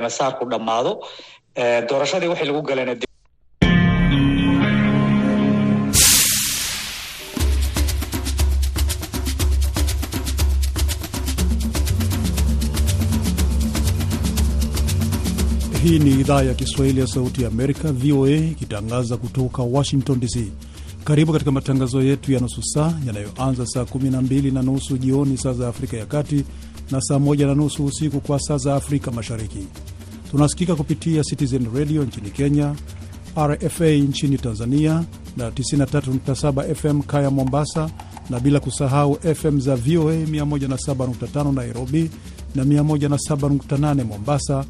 masaarku dhammaado doorashadii wixii lagu galeen Hii ni idhaa ya Kiswahili ya Sauti ya Amerika, VOA, ikitangaza kutoka Washington DC. Karibu katika matangazo yetu ya nusu saa yanayoanza saa 12 na nusu jioni saa za Afrika ya Kati na saa moja na nusu usiku kwa saa za Afrika Mashariki. Tunasikika kupitia Citizen Radio nchini Kenya, RFA nchini Tanzania na 93.7 FM Kaya Mombasa, na bila kusahau FM za VOA 107.5 Nairobi na 107.8 Mombasa,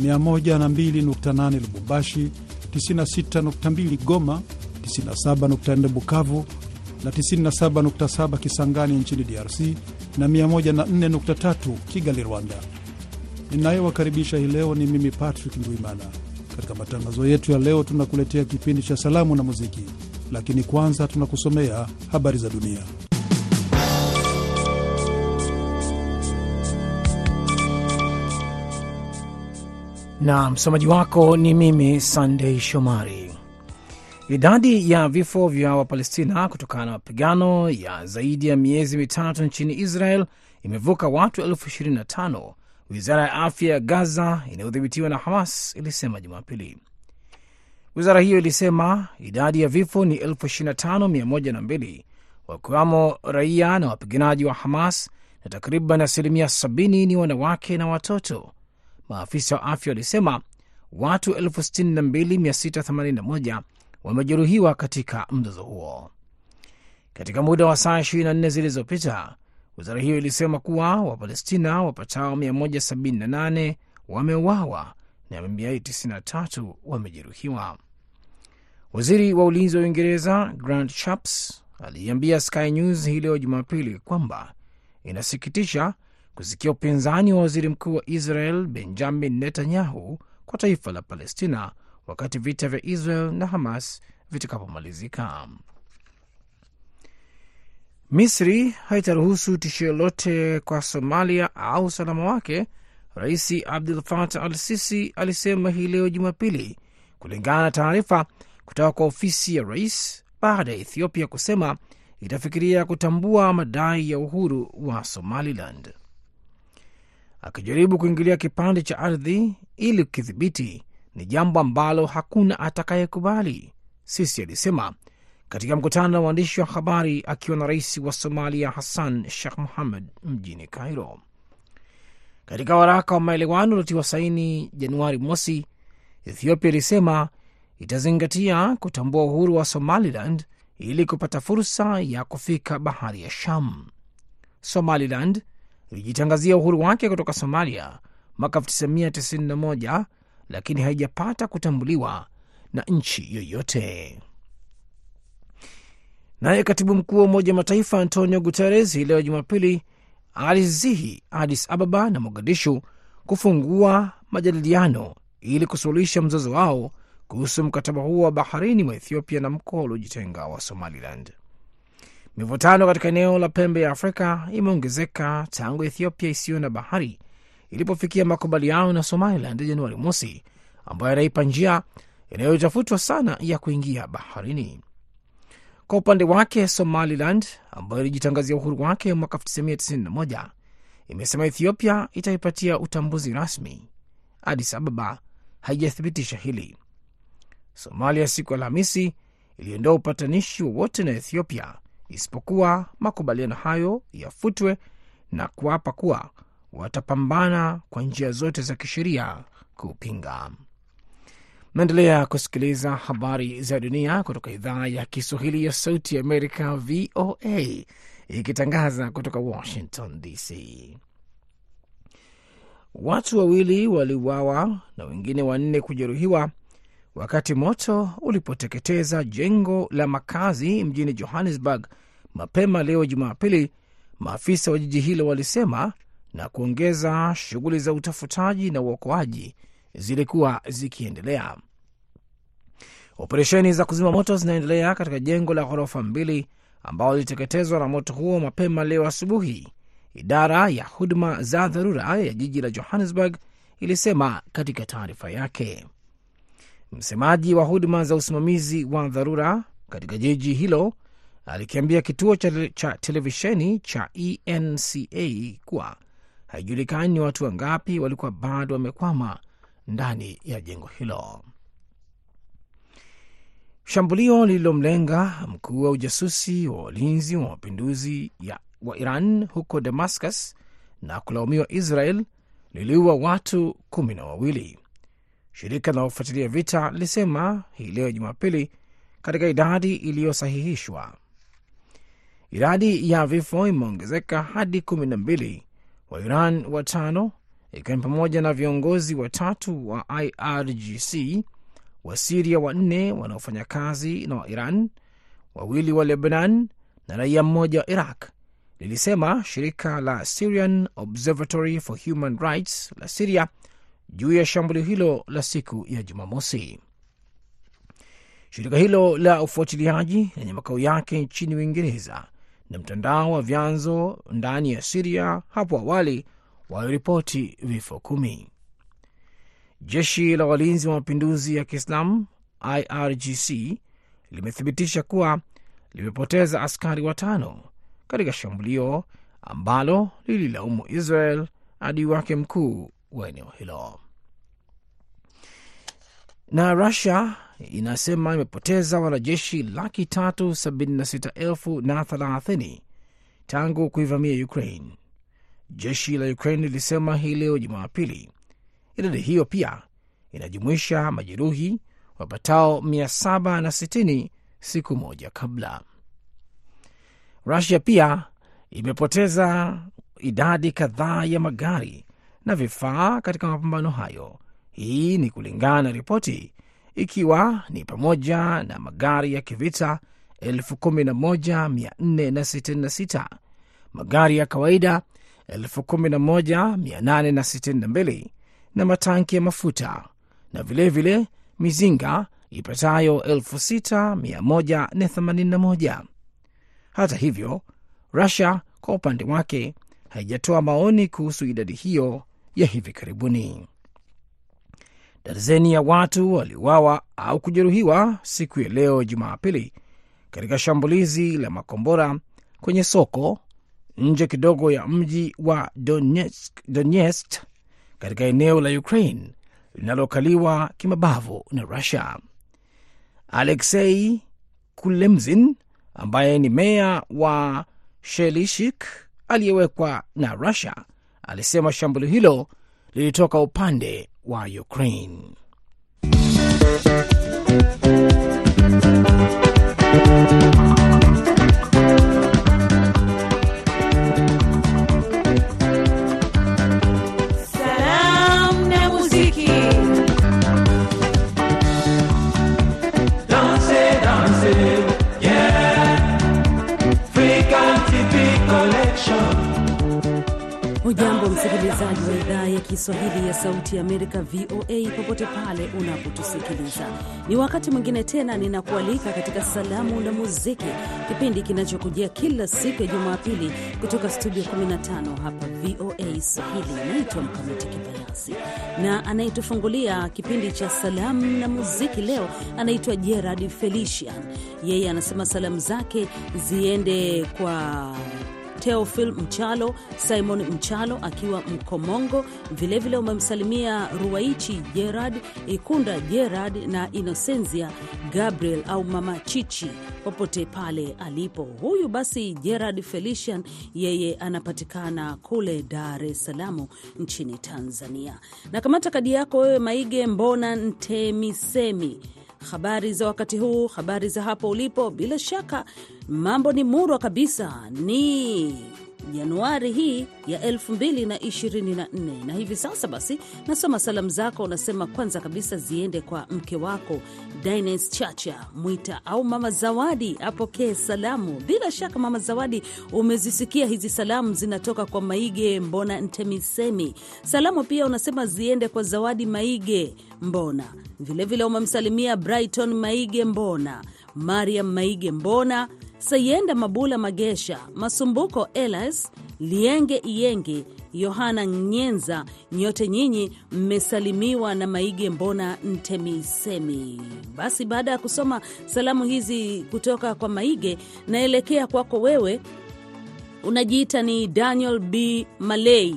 102.8 Lubumbashi, 96.2 Goma, 97.4 Bukavu na 97.7 Kisangani nchini DRC na 104.3 Kigali, Rwanda. Ninayewakaribisha hii leo ni mimi Patrick Ndwimana. Katika matangazo yetu ya leo, tunakuletea kipindi cha salamu na muziki, lakini kwanza tunakusomea habari za dunia. na msomaji wako ni mimi Sandei Shomari. Idadi ya vifo vya Wapalestina kutokana na mapigano ya zaidi ya miezi mitatu nchini Israel imevuka watu elfu ishirini na tano, wizara ya afya ya Gaza inayodhibitiwa na Hamas ilisema Jumapili. Wizara hiyo ilisema idadi ya vifo ni elfu ishirini na tano mia moja na mbili, wakiwamo raia na wapiganaji wa Hamas na takriban asilimia sabini ni wanawake na watoto. Maafisa wa afya walisema watu 62681 wamejeruhiwa katika mzozo huo. Katika muda wa saa 24 zilizopita, wizara hiyo ilisema kuwa Wapalestina wapatao 178 wameuawa na 293 wamejeruhiwa. Waziri wa ulinzi wa Uingereza Grant Shapps aliiambia Sky News hii leo Jumapili kwamba inasikitisha kusikia upinzani wa waziri mkuu wa Israel Benjamin Netanyahu kwa taifa la Palestina wakati vita vya Israel na Hamas vitakapomalizika. Misri haitaruhusu tishio lote kwa Somalia au usalama wake, Rais Abdul Fatah al Sisi alisema hii leo Jumapili, kulingana na taarifa kutoka kwa ofisi ya rais, baada ya Ethiopia kusema itafikiria kutambua madai ya uhuru wa Somaliland. Akijaribu kuingilia kipande cha ardhi ili kukidhibiti ni jambo ambalo hakuna atakayekubali, Sisi alisema katika mkutano na waandishi wa habari akiwa na rais wa Somalia Hassan Sheikh Mohamed mjini Cairo. Katika waraka wa maelewano uliotiwa saini Januari mosi, Ethiopia ilisema itazingatia kutambua uhuru wa Somaliland ili kupata fursa ya kufika bahari ya Sham. Somaliland ilijitangazia uhuru wake kutoka Somalia mwaka 1991 lakini haijapata kutambuliwa na nchi yoyote. Naye katibu mkuu wa Umoja wa Mataifa Antonio Guterres hii leo Jumapili alizihi Addis Ababa na Mogadishu kufungua majadiliano ili kusuluhisha mzozo wao kuhusu mkataba huo wa baharini mwa Ethiopia na mkoa uliojitenga wa Somaliland. Mivutano katika eneo la pembe ya Afrika imeongezeka tangu Ethiopia isiyo na bahari ilipofikia makubaliano na Somaliland Januari mosi, ambayo yanaipa njia inayotafutwa sana ya kuingia baharini. Kwa upande wake, Somaliland ambayo ilijitangazia uhuru wake mwaka 1991 imesema Ethiopia itaipatia utambuzi rasmi. Adis Ababa haijathibitisha hili. Somalia siku ya Alhamisi iliondoa upatanishi wowote na Ethiopia isipokuwa makubaliano hayo yafutwe na kuapa kuwa watapambana kwa njia zote za kisheria kupinga. Naendelea kusikiliza habari za dunia kutoka idhaa ya Kiswahili ya Sauti ya Amerika, VOA, ikitangaza kutoka Washington DC. Watu wawili waliuawa na wengine wanne kujeruhiwa wakati moto ulipoteketeza jengo la makazi mjini Johannesburg mapema leo Jumapili, maafisa wa jiji hilo walisema, na kuongeza shughuli za utafutaji na uokoaji zilikuwa zikiendelea. Operesheni za kuzima moto zinaendelea katika jengo la ghorofa mbili ambalo liliteketezwa na moto huo mapema leo asubuhi. Idara ya huduma za dharura ya jiji la Johannesburg ilisema katika taarifa yake. Msemaji wa huduma za usimamizi wa dharura katika jiji hilo alikiambia kituo cha, cha televisheni cha ENCA kuwa haijulikani ni watu wangapi walikuwa bado wamekwama ndani ya jengo hilo. Shambulio lililomlenga mkuu wa ujasusi wa walinzi wa mapinduzi wa Iran huko Damascus na kulaumiwa Israel liliua watu kumi na wawili. Shirika linalofuatilia vita lilisema hii leo Jumapili katika idadi iliyosahihishwa. Idadi ya vifo imeongezeka hadi kumi na mbili, wa Iran watano ikiwa ni pamoja na viongozi watatu wa IRGC, wa Siria wanne wanaofanya kazi na wa Iran, wawili wa Lebanon na raia mmoja wa Iraq, lilisema shirika la Syrian Observatory for Human Rights la Siria juu ya shambulio hilo la siku ya Jumamosi. Shirika hilo la ufuatiliaji lenye makao yake nchini Uingereza na mtandao wa vyanzo ndani ya Siria hapo awali waliripoti vifo kumi. Jeshi la walinzi wa mapinduzi ya Kiislamu IRGC limethibitisha kuwa limepoteza askari watano katika shambulio ambalo lililaumu Israel, adui wake mkuu wa eneo hilo. Na Rusia inasema imepoteza wanajeshi laki tatu sabini na sita elfu na thelathini tangu kuivamia Ukraine. Jeshi la Ukraine lilisema hii leo Jumapili. Idadi hiyo pia inajumuisha majeruhi wapatao 760 siku moja kabla. Rusia pia imepoteza idadi kadhaa ya magari na vifaa katika mapambano hayo. Hii ni kulingana na ripoti, ikiwa ni pamoja na magari ya kivita 11466 magari ya kawaida 11862 na matanki ya mafuta na vilevile vile, mizinga ipatayo 6181. Hata hivyo, Rusia kwa upande wake haijatoa maoni kuhusu idadi hiyo ya hivi karibuni. Darzeni ya watu waliuawa au kujeruhiwa siku ya leo Jumapili katika shambulizi la makombora kwenye soko nje kidogo ya mji wa Donetsk, Donetsk katika eneo la Ukraine linalokaliwa kimabavu na Rusia. Aleksei Kulemzin ambaye ni meya wa Shelishik aliyewekwa na Rusia alisema shambulio hilo lilitoka upande wa Ukraine. Hujambo msikilizaji wa idhaa ya Kiswahili ya Sauti ya Amerika, VOA, popote pale unapotusikiliza. Ni wakati mwingine tena ninakualika katika Salamu na Muziki, kipindi kinachokujia kila siku ya Jumapili kutoka studio 15 hapa VOA Swahili. Naitwa Mkamiti Kibayasi na anayetufungulia kipindi cha Salamu na Muziki leo anaitwa Gerard Felician. Yeye anasema salamu zake ziende kwa Teofil Mchalo, Simon Mchalo akiwa Mkomongo. Vilevile umemsalimia Ruwaichi Gerard, Ikunda Gerard na Inosenzia Gabriel au Mama Chichi popote pale alipo. Huyu basi Gerard Felician, yeye anapatikana kule Dar es Salaam nchini Tanzania. Na kamata kadi yako wewe, Maige Mbona Ntemisemi. Habari za wakati huu, habari za hapo ulipo. Bila shaka mambo ni murwa kabisa, ni Januari hii ya 2024 na hivi sasa basi nasoma salamu zako. Unasema kwanza kabisa ziende kwa mke wako Dines Chacha Mwita au Mama Zawadi, apokee salamu. Bila shaka Mama Zawadi, umezisikia hizi salamu zinatoka kwa Maige Mbona Ntemisemi. Salamu pia unasema ziende kwa Zawadi Maige Mbona, vilevile umemsalimia Brighton Maige Mbona, Mariam Maige Mbona, Sayenda Mabula Magesha, Masumbuko Elas Lienge Iyenge, Yohana Nyenza, nyote nyinyi mmesalimiwa na Maige Mbona Ntemisemi. Basi baada ya kusoma salamu hizi kutoka kwa Maige, naelekea kwako wewe, unajiita ni Daniel B. Malei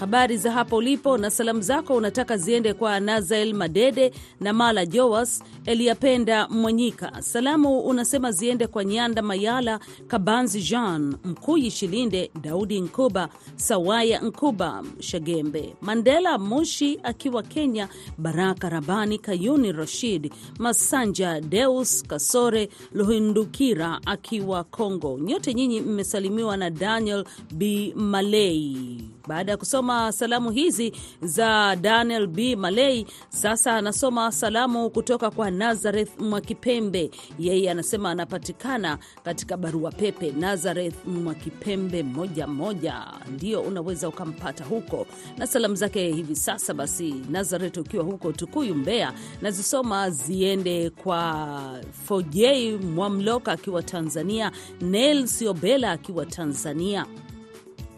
habari za hapo ulipo, na salamu zako unataka ziende kwa Nazael Madede na Mala Joas, Eliapenda Mwanyika. Salamu unasema ziende kwa Nyanda Mayala, Kabanzi Jean Mkuyi, Shilinde Daudi Nkuba, Sawaya Nkuba, Shagembe Mandela Mushi akiwa Kenya, Baraka Rabani, Kayuni Rashid Masanja, Deus Kasore Luhindukira akiwa Kongo. Nyote nyinyi mmesalimiwa na Daniel B Malei. Baada ya kusoma salamu hizi za Daniel B Malei, sasa anasoma salamu kutoka kwa Nazareth Mwakipembe. Yeye anasema anapatikana katika barua pepe Nazareth Mwakipembe moja moja, ndio unaweza ukampata huko na salamu zake hivi sasa. Basi Nazareth, ukiwa huko Tukuyu, Mbeya, nazisoma ziende kwa Fojei Mwamloka akiwa Tanzania, Nel Siobela akiwa Tanzania.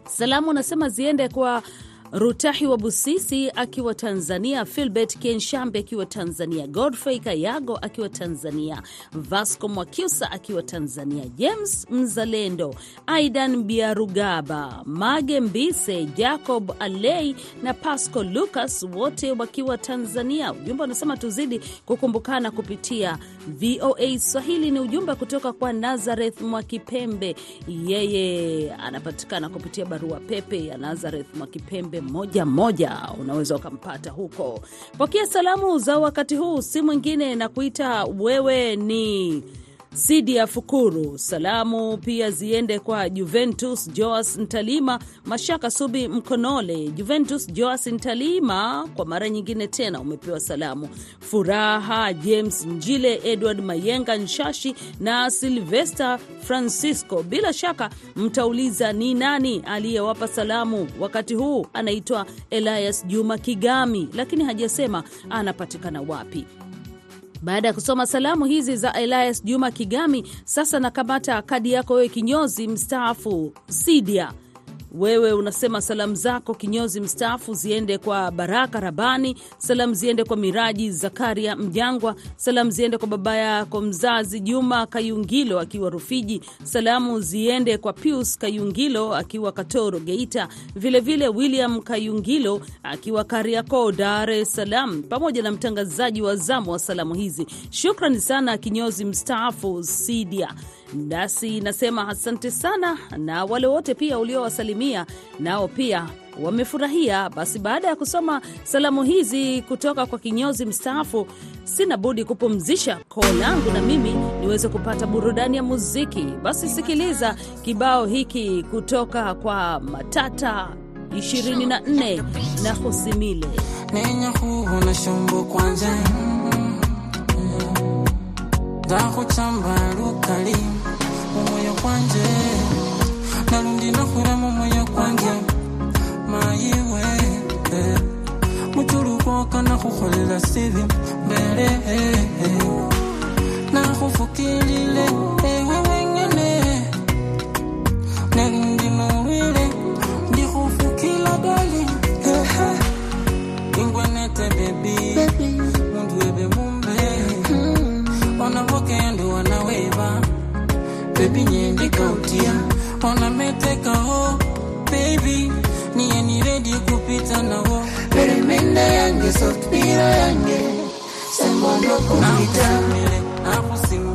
Salamu anasema ziende kwa Rutahi wa Busisi akiwa Tanzania, Filbert Kenshambi akiwa Tanzania, Godfrey Kayago akiwa Tanzania, Vasco Mwakyusa akiwa Tanzania, James Mzalendo, Aidan Biarugaba, Mage Mbise, Jacob Alei na Pasco Lucas, wote wakiwa Tanzania. Ujumbe unasema tuzidi kukumbukana kupitia VOA Swahili. Ni ujumbe kutoka kwa Nazareth Mwakipembe, yeye anapatikana kupitia barua pepe ya Nazareth Mwakipembe moja moja, unaweza ukampata huko. Pokea salamu za wakati huu, si mwingine na kuita wewe ni Sidi ya Fukuru. Salamu pia ziende kwa Juventus Joas Ntalima, Mashaka Subi Mkonole. Juventus Joas Ntalima, kwa mara nyingine tena umepewa salamu. Furaha James Njile, Edward Mayenga Nshashi na Silvester Francisco. Bila shaka mtauliza ni nani aliyewapa salamu wakati huu. Anaitwa Elias Juma Kigami, lakini hajasema anapatikana wapi. Baada ya kusoma salamu hizi za Elias Juma Kigami, sasa nakamata kadi yako wewe, kinyozi mstaafu Sidia. Wewe unasema salamu zako kinyozi mstaafu ziende kwa Baraka Rabani, salamu ziende kwa Miraji Zakaria Mjangwa, salamu ziende kwa baba yako mzazi Juma Kayungilo akiwa Rufiji, salamu ziende kwa Pius Kayungilo akiwa Katoro Geita, vilevile vile William Kayungilo akiwa Kariakoo Dar es Salaam, pamoja na mtangazaji wa zamu wa salamu hizi. Shukrani sana kinyozi mstaafu Sidia. Basi nasema asante sana, na wale wote pia uliowasalimia nao pia wamefurahia. Basi baada ya kusoma salamu hizi kutoka kwa kinyozi mstaafu, sina budi kupumzisha koo langu na mimi niweze kupata burudani ya muziki. Basi sikiliza kibao hiki kutoka kwa Matata 24 na Husimile nenya lukali mumwoyo kwanje nalundi nakhula mumwoyo kwanje mayiwe muchulukoka nakhukholela sibi mbele. Nakhufukilile ewe wengene nalundi nowile ndikhufukila dali ingwenete bebi. Mundu webe mumbe wanavokendo wanaweva bebi nyendikautia wanametekaho baby. Niye ni redi kupita nawo peremende yange softbiro yange. Sembondokuita nakusimile nakusimile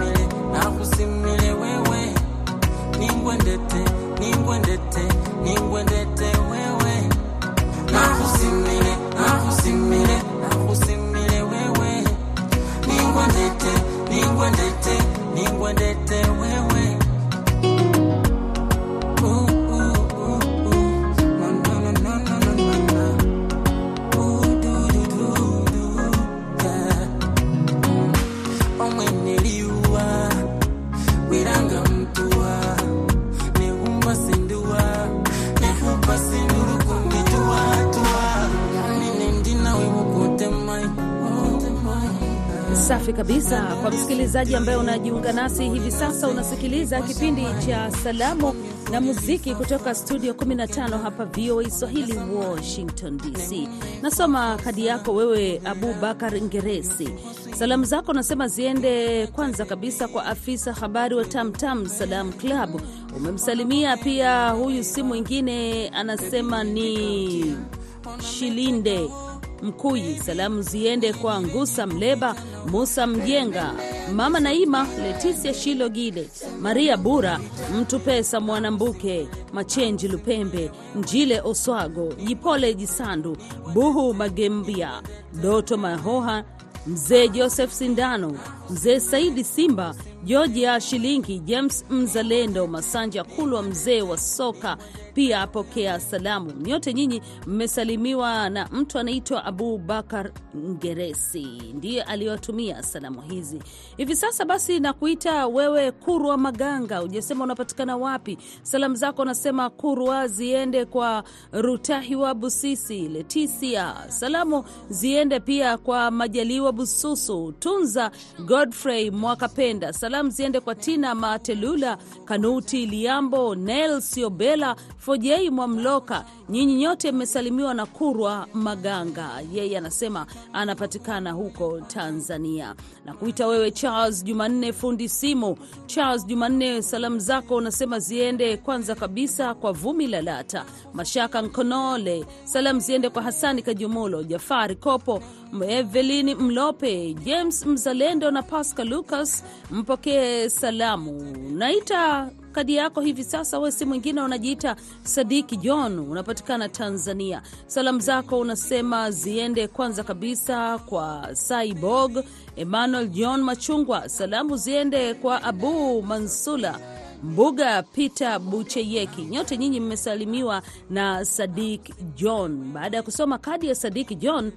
msikilizaji ambaye unajiunga nasi hivi sasa, unasikiliza kipindi cha salamu na muziki kutoka studio 15 hapa VOA Swahili, Washington DC. Nasoma kadi yako wewe, Abubakar Ngeresi. Salamu zako nasema ziende kwanza kabisa kwa afisa habari wa Tamtam Salam Club. Umemsalimia pia, huyu si mwingine, anasema ni Shilinde Mkuyi. Salamu ziende kwa Ngusa Mleba, Musa Mjenga, Mama Naima, Letisia Shilogile, Maria Bura, Mtu Pesa Mwanambuke, Machenji Lupembe, Njile Oswago, Jipole Jisandu, Buhu Magembia, Doto Mahoha, Mzee Joseph Sindano, Mzee Saidi Simba, Georgia Shilingi, James Mzalendo, Masanja Kulwa, mzee wa soka pia apokea salamu. Nyote nyinyi mmesalimiwa na mtu anaitwa Abu Bakar Ngeresi, ndiye aliyotumia salamu hizi hivi sasa. Basi nakuita wewe Kurwa Maganga, hujasema unapatikana wapi. Salamu zako nasema Kurwa ziende kwa Rutahiwa Busisi, Letisia. Salamu ziende pia kwa Majaliwa Bususu, Tunza Godfrey Mwakapenda. Salamu ziende kwa Tina Matelula, Kanuti Liambo, Nel Siobela, Fojei Mwamloka. Nyinyi nyote mmesalimiwa na Kurwa Maganga, yeye anasema anapatikana huko Tanzania. Na kuita wewe Charles Jumanne fundi simu. Charles Jumanne, salamu zako unasema ziende kwanza kabisa kwa Vumi Lalata, Mashaka Nkonole. Salamu ziende kwa Hasani Kajumulo, Jafari Kopo, Evelini Mlope, James Mzalendo na Pascal Lucas. Mpokee salamu. Naita kadi yako hivi sasa. We si mwingine, unajiita Sadiki John, unapatikana Tanzania. Salamu zako unasema ziende kwanza kabisa kwa Cyborg Emmanuel John Machungwa. Salamu ziende kwa Abu Mansula Mbuga Peter Bucheyeki. Nyote nyinyi mmesalimiwa na Sadik John. Baada ya kusoma kadi ya Sadik John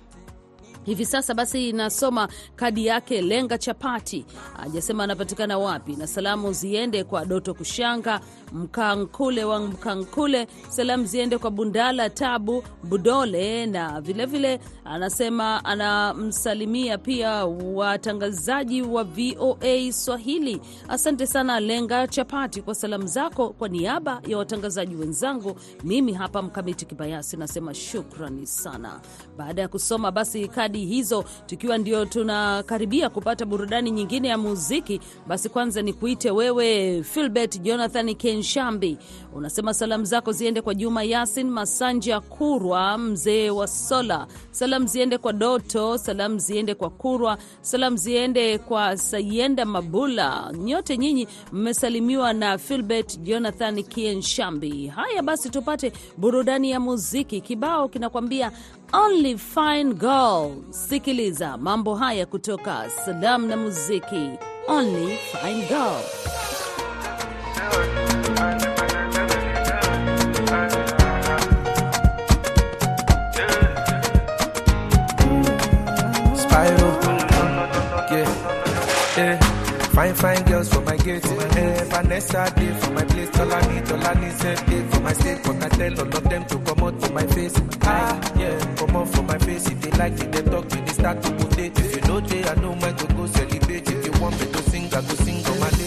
hivi sasa basi nasoma kadi yake Lenga Chapati, ajasema anapatikana wapi, na salamu ziende kwa Doto Kushanga Mkankule wa Mkankule. Salamu ziende kwa Bundala Tabu Budole, na vilevile vile, anasema anamsalimia pia watangazaji wa VOA Swahili. Asante sana Lenga Chapati kwa salamu zako. Kwa niaba ya watangazaji wenzangu, mimi hapa Mkamiti Kibayasi nasema shukrani sana. Baada ya kusoma basi kadi hizo tukiwa ndio tunakaribia kupata burudani nyingine ya muziki, basi kwanza ni kuite wewe Filbert Jonathan Kenshambi. Unasema salamu zako ziende kwa Juma Yasin Masanja Kurwa, mzee wa Sola. Salamu ziende kwa Doto, salamu ziende kwa Kurwa, salamu ziende kwa Sayenda Mabula. Nyote nyinyi mmesalimiwa na Filbert Jonathan Kenshambi. Haya basi, tupate burudani ya muziki. Kibao kinakwambia Only Fine Girl. Sikiliza mambo haya kutoka Salam na Muziki. Only Fine Girl. Spyro, Fine, fine girls for my gate. Eh, Vanessa day for my place. Tolani, Tolani said day for my state. But I tell all of them to come out for my face. Ah, yeah, come out for my face. If they like it, they talk to they start to put it. If you know they, I know my to go celebrate. If you want me to sing, I go sing on my day.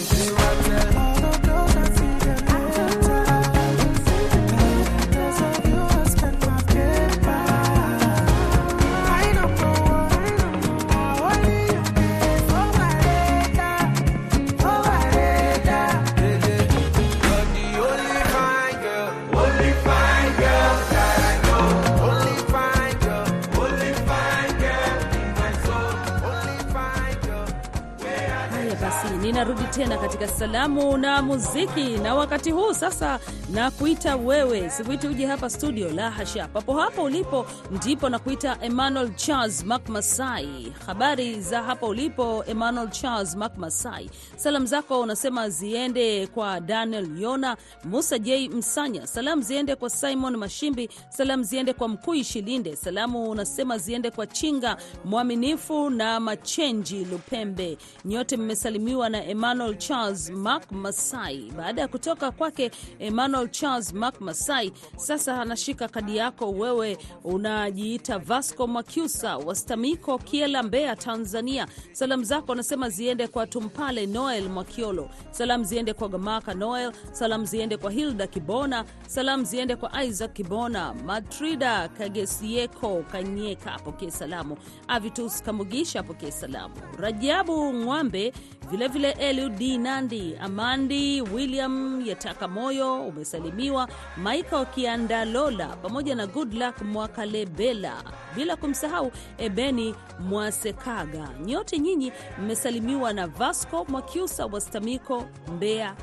Tena katika salamu na muziki, na wakati huu sasa na kuita wewe, sikuiti uje hapa studio, la hasha, papo hapo ulipo ndipo na kuita Emmanuel Charles Macmasai. Habari za hapa ulipo Emmanuel Charles Macmasai, salamu zako unasema ziende kwa Daniel Yona, Musa J Msanya, salamu ziende kwa Simon Mashimbi, salamu ziende kwa Mkui Shilinde, salamu unasema ziende kwa Chinga Mwaminifu na Machenji Lupembe. Nyote mmesalimiwa na Emmanuel Charles Mac Masai. Baada ya kutoka kwake Emmanuel Donald Charles Mark Masai sasa anashika kadi yako wewe, unajiita Vasco Mwakyusa wa Stamiko, Kiela, Mbeya, Tanzania. Salamu zako anasema ziende kwa Tumpale Noel Mwakiolo, salamu ziende kwa Gamaka Noel, salamu ziende kwa Hilda Kibona, salamu ziende kwa Isaac Kibona, Matrida Kagesieko Kanyeka apokee salamu, Avitus Kamugisha apokee salamu, Rajabu Ng'wambe vilevile, Eliud Nandi, Amandi William Yataka Moyo umesalimiwa, Michael Kiandalola pamoja na Goodluck Mwakalebela, bila kumsahau Ebeni Mwasekaga. Nyote nyinyi mmesalimiwa na Vasco Mwakiusa wa Stamiko, Mbeya,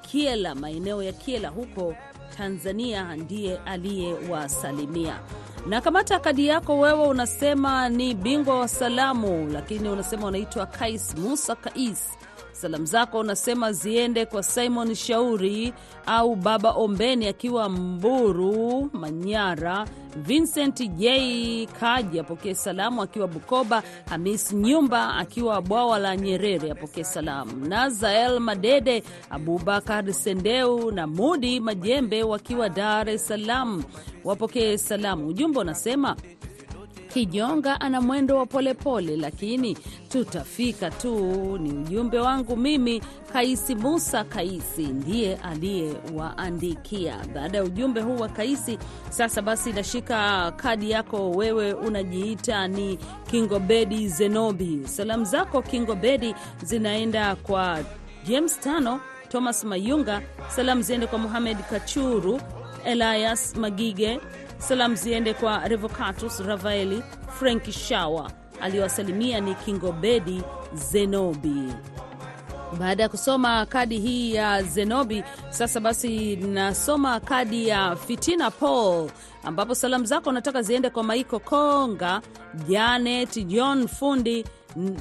Kiela, maeneo ya Kiela huko Tanzania, ndiye aliyewasalimia. Na kamata kadi yako wewe, unasema ni bingwa wa salamu, lakini unasema unaitwa Kais Musa Kais. Salamu zako unasema ziende kwa Simon Shauri au Baba Ombeni akiwa Mburu Manyara, Vincent J. Kaji apokee salamu akiwa Bukoba, Hamis Nyumba akiwa bwawa la Nyerere apokee salamu, Nazael Madede, Abubakar Sendeu na Mudi Majembe wakiwa Dar es Salaam wapokee salamu. Ujumbe unasema Kijonga ana mwendo wa polepole pole, lakini tutafika tu. Ni ujumbe wangu mimi. Kaisi Musa Kaisi ndiye aliyewaandikia. Baada ya ujumbe huu wa Kaisi, sasa basi nashika kadi yako wewe, unajiita ni Kingobedi Zenobi. Salamu zako Kingobedi zinaenda kwa James Tano, Thomas Mayunga. Salamu ziende kwa Muhamed Kachuru, Elias Magige salamu ziende kwa Revocatus Ravaeli, Frank Shawa. Aliyowasalimia ni Kingobedi Zenobi. Baada ya kusoma kadi hii ya Zenobi, sasa basi nasoma kadi ya Fitina Paul, ambapo salamu zako nataka ziende kwa Maiko Konga, Janet John Fundi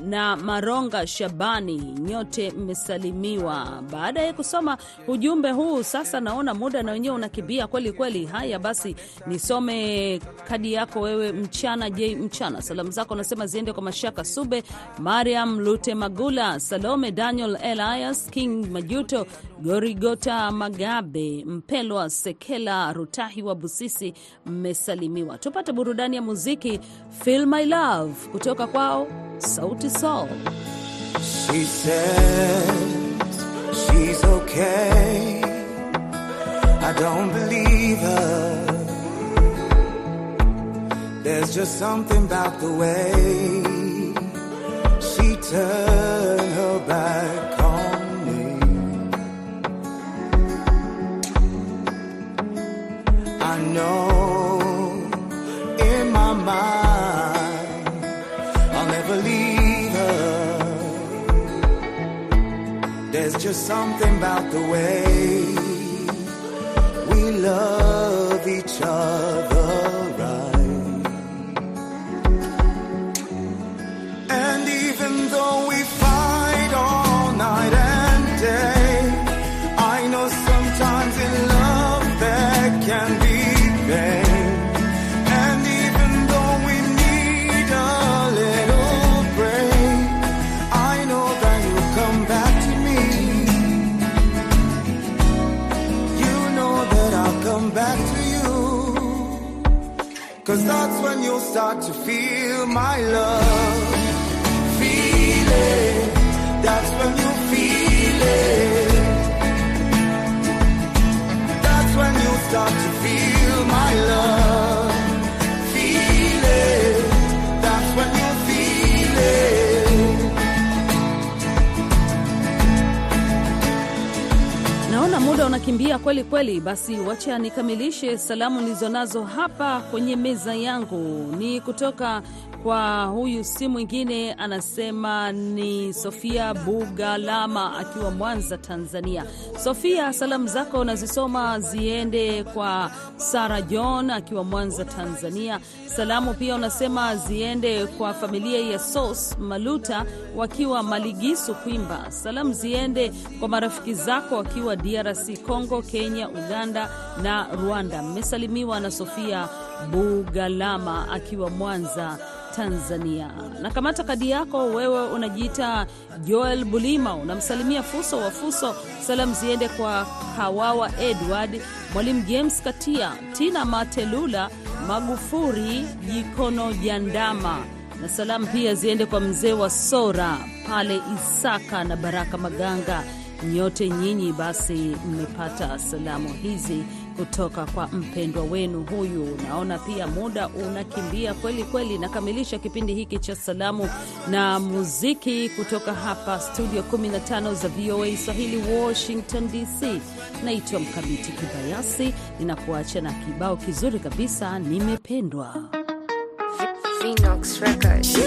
na Maronga Shabani, nyote mmesalimiwa. Baada ya kusoma ujumbe huu, sasa naona muda na wenyewe unakimbia kweli kweli. Haya basi, nisome kadi yako wewe, Mchana J Mchana. Salamu zako nasema ziende kwa Mashaka Sube, Mariam Lute Magula, Salome Daniel, Elias King Majuto, Gorigota Magabe, Mpelwa Sekela, Rutahi wa Busisi, mmesalimiwa. Tupate burudani ya muziki, Feel My Love kutoka kwao Sauti Sol. She says she's okay. I don't believe her. There's just something about the way something about the way Cause that's when you'll start to feel my love. Feel it. That's when you feel it. That's when you start to feel my love. Muda unakimbia kweli kweli, basi wacha nikamilishe salamu nilizonazo hapa kwenye meza yangu. Ni kutoka kwa huyu si mwingine, anasema ni Sofia Bugalama akiwa Mwanza, Tanzania. Sofia, salamu zako nazisoma ziende kwa Sara John akiwa Mwanza, Tanzania. Salamu pia unasema ziende kwa familia ya Sos Maluta wakiwa Maligisu, Kwimba. Salamu ziende kwa marafiki zako wakiwa DRC Congo, Kenya, Uganda na Rwanda. Mmesalimiwa na Sofia Bugalama akiwa Mwanza, Tanzania. Na kamata kadi yako wewe, unajiita Joel Bulima, unamsalimia Fuso wa Fuso. Salamu ziende kwa Kawawa Edward, Mwalimu James Katia, Tina Matelula, Magufuri Jikono Jandama, na salamu pia ziende kwa mzee wa Sora pale Isaka na Baraka Maganga. Nyote nyinyi basi mmepata salamu hizi kutoka kwa mpendwa wenu huyu. Naona pia muda unakimbia kweli kweli. Nakamilisha kipindi hiki cha salamu na muziki kutoka hapa studio 15 za VOA Swahili, Washington DC. Naitwa Mkamiti Kibayasi, ninakuacha na kibao kizuri kabisa, nimependwa. Phoenix Records.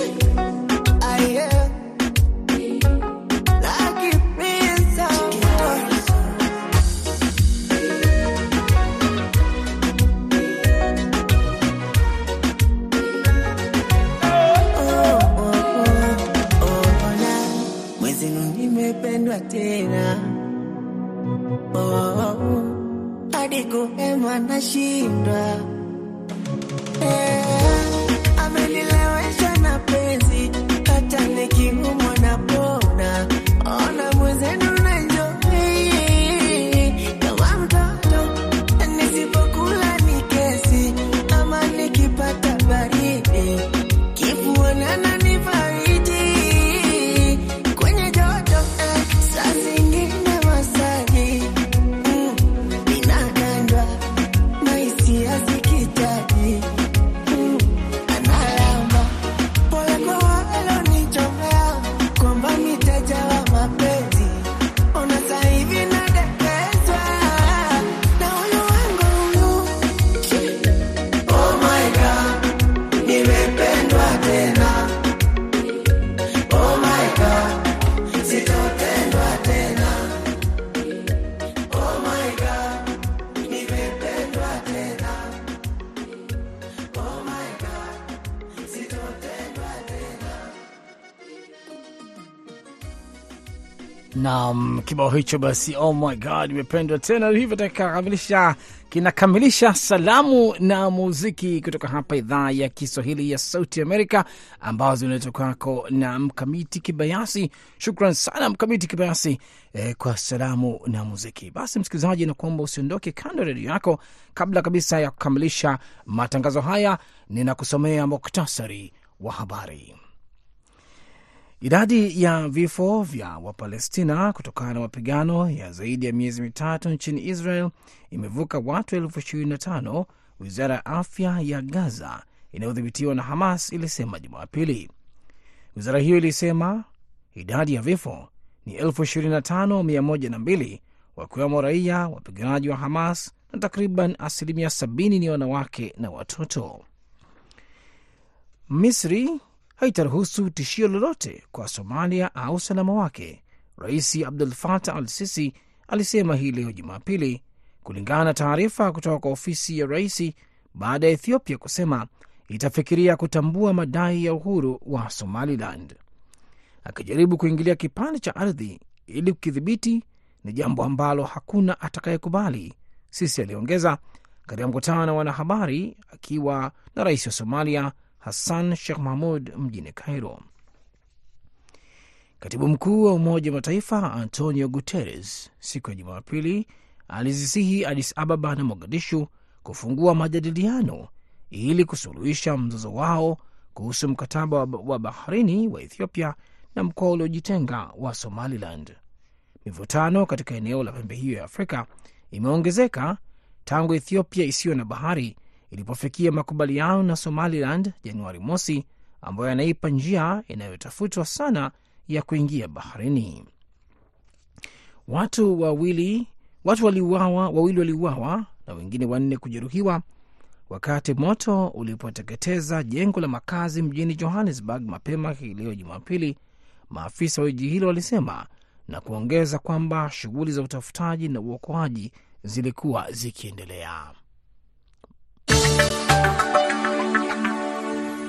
Nashindwa kibao hicho basi, oh my god, imependwa tena. Hivyo takamilisha kinakamilisha salamu na muziki kutoka hapa idhaa ya Kiswahili ya Sauti Amerika, ambazo zinaletwa kwako na Mkamiti Kibayasi. Shukran sana Mkamiti Kibayasi eh, kwa salamu na muziki. Basi msikilizaji, nakuomba usiondoke kando redio yako. Kabla kabisa ya kukamilisha matangazo haya, ninakusomea muktasari wa habari. Idadi ya vifo vya Wapalestina kutokana na mapigano ya zaidi ya miezi mitatu nchini Israel imevuka watu elfu ishirini na tano, wizara ya afya ya Gaza inayodhibitiwa na Hamas ilisema Jumapili. Wizara hiyo ilisema idadi ya vifo ni elfu ishirini na tano mia moja na mbili, wakiwemo raia, wapiganaji wa Hamas na takriban asilimia sabini ni wanawake na watoto. Misri haitaruhusu tishio lolote kwa Somalia au usalama wake, Rais Abdul Fatah al Sisi alisema hii leo Jumapili, kulingana na taarifa kutoka kwa ofisi ya rais, baada ya Ethiopia kusema itafikiria kutambua madai ya uhuru wa Somaliland. Akijaribu kuingilia kipande cha ardhi ili kukidhibiti ni jambo ambalo hakuna atakayekubali, Sisi aliongeza katika mkutano na wanahabari akiwa na rais wa Somalia Hassan Sheikh Mahmud mjini Cairo. Katibu mkuu wa Umoja wa Mataifa Antonio Guterres siku ya Jumapili alizisihi Addis Ababa na Mogadishu kufungua majadiliano ili kusuluhisha mzozo wao kuhusu mkataba wa baharini wa Ethiopia na mkoa uliojitenga wa Somaliland. Mivutano katika eneo la pembe hiyo ya Afrika imeongezeka tangu Ethiopia isiyo na bahari ilipofikia makubaliano na Somaliland Januari mosi, ambayo yanaipa njia inayotafutwa sana ya kuingia baharini. Watu wawili watu waliuawa, wawili waliuawa na wengine wanne kujeruhiwa wakati moto ulipoteketeza jengo la makazi mjini Johannesburg mapema hii leo Jumapili, maafisa wa jiji hilo walisema, na kuongeza kwamba shughuli za utafutaji na uokoaji zilikuwa zikiendelea.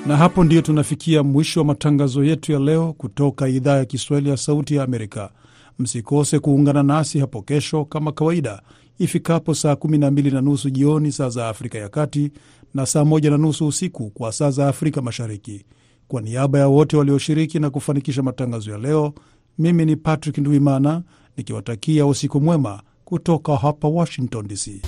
Na hapo ndiyo tunafikia mwisho wa matangazo yetu ya leo kutoka idhaa ya Kiswahili ya Sauti ya Amerika. Msikose kuungana nasi hapo kesho kama kawaida ifikapo saa 12 na nusu jioni saa za Afrika ya Kati na saa 1 na nusu usiku kwa saa za Afrika Mashariki. Kwa niaba ya wote walioshiriki na kufanikisha matangazo ya leo, mimi ni Patrick Ndwimana nikiwatakia usiku mwema kutoka hapa Washington DC.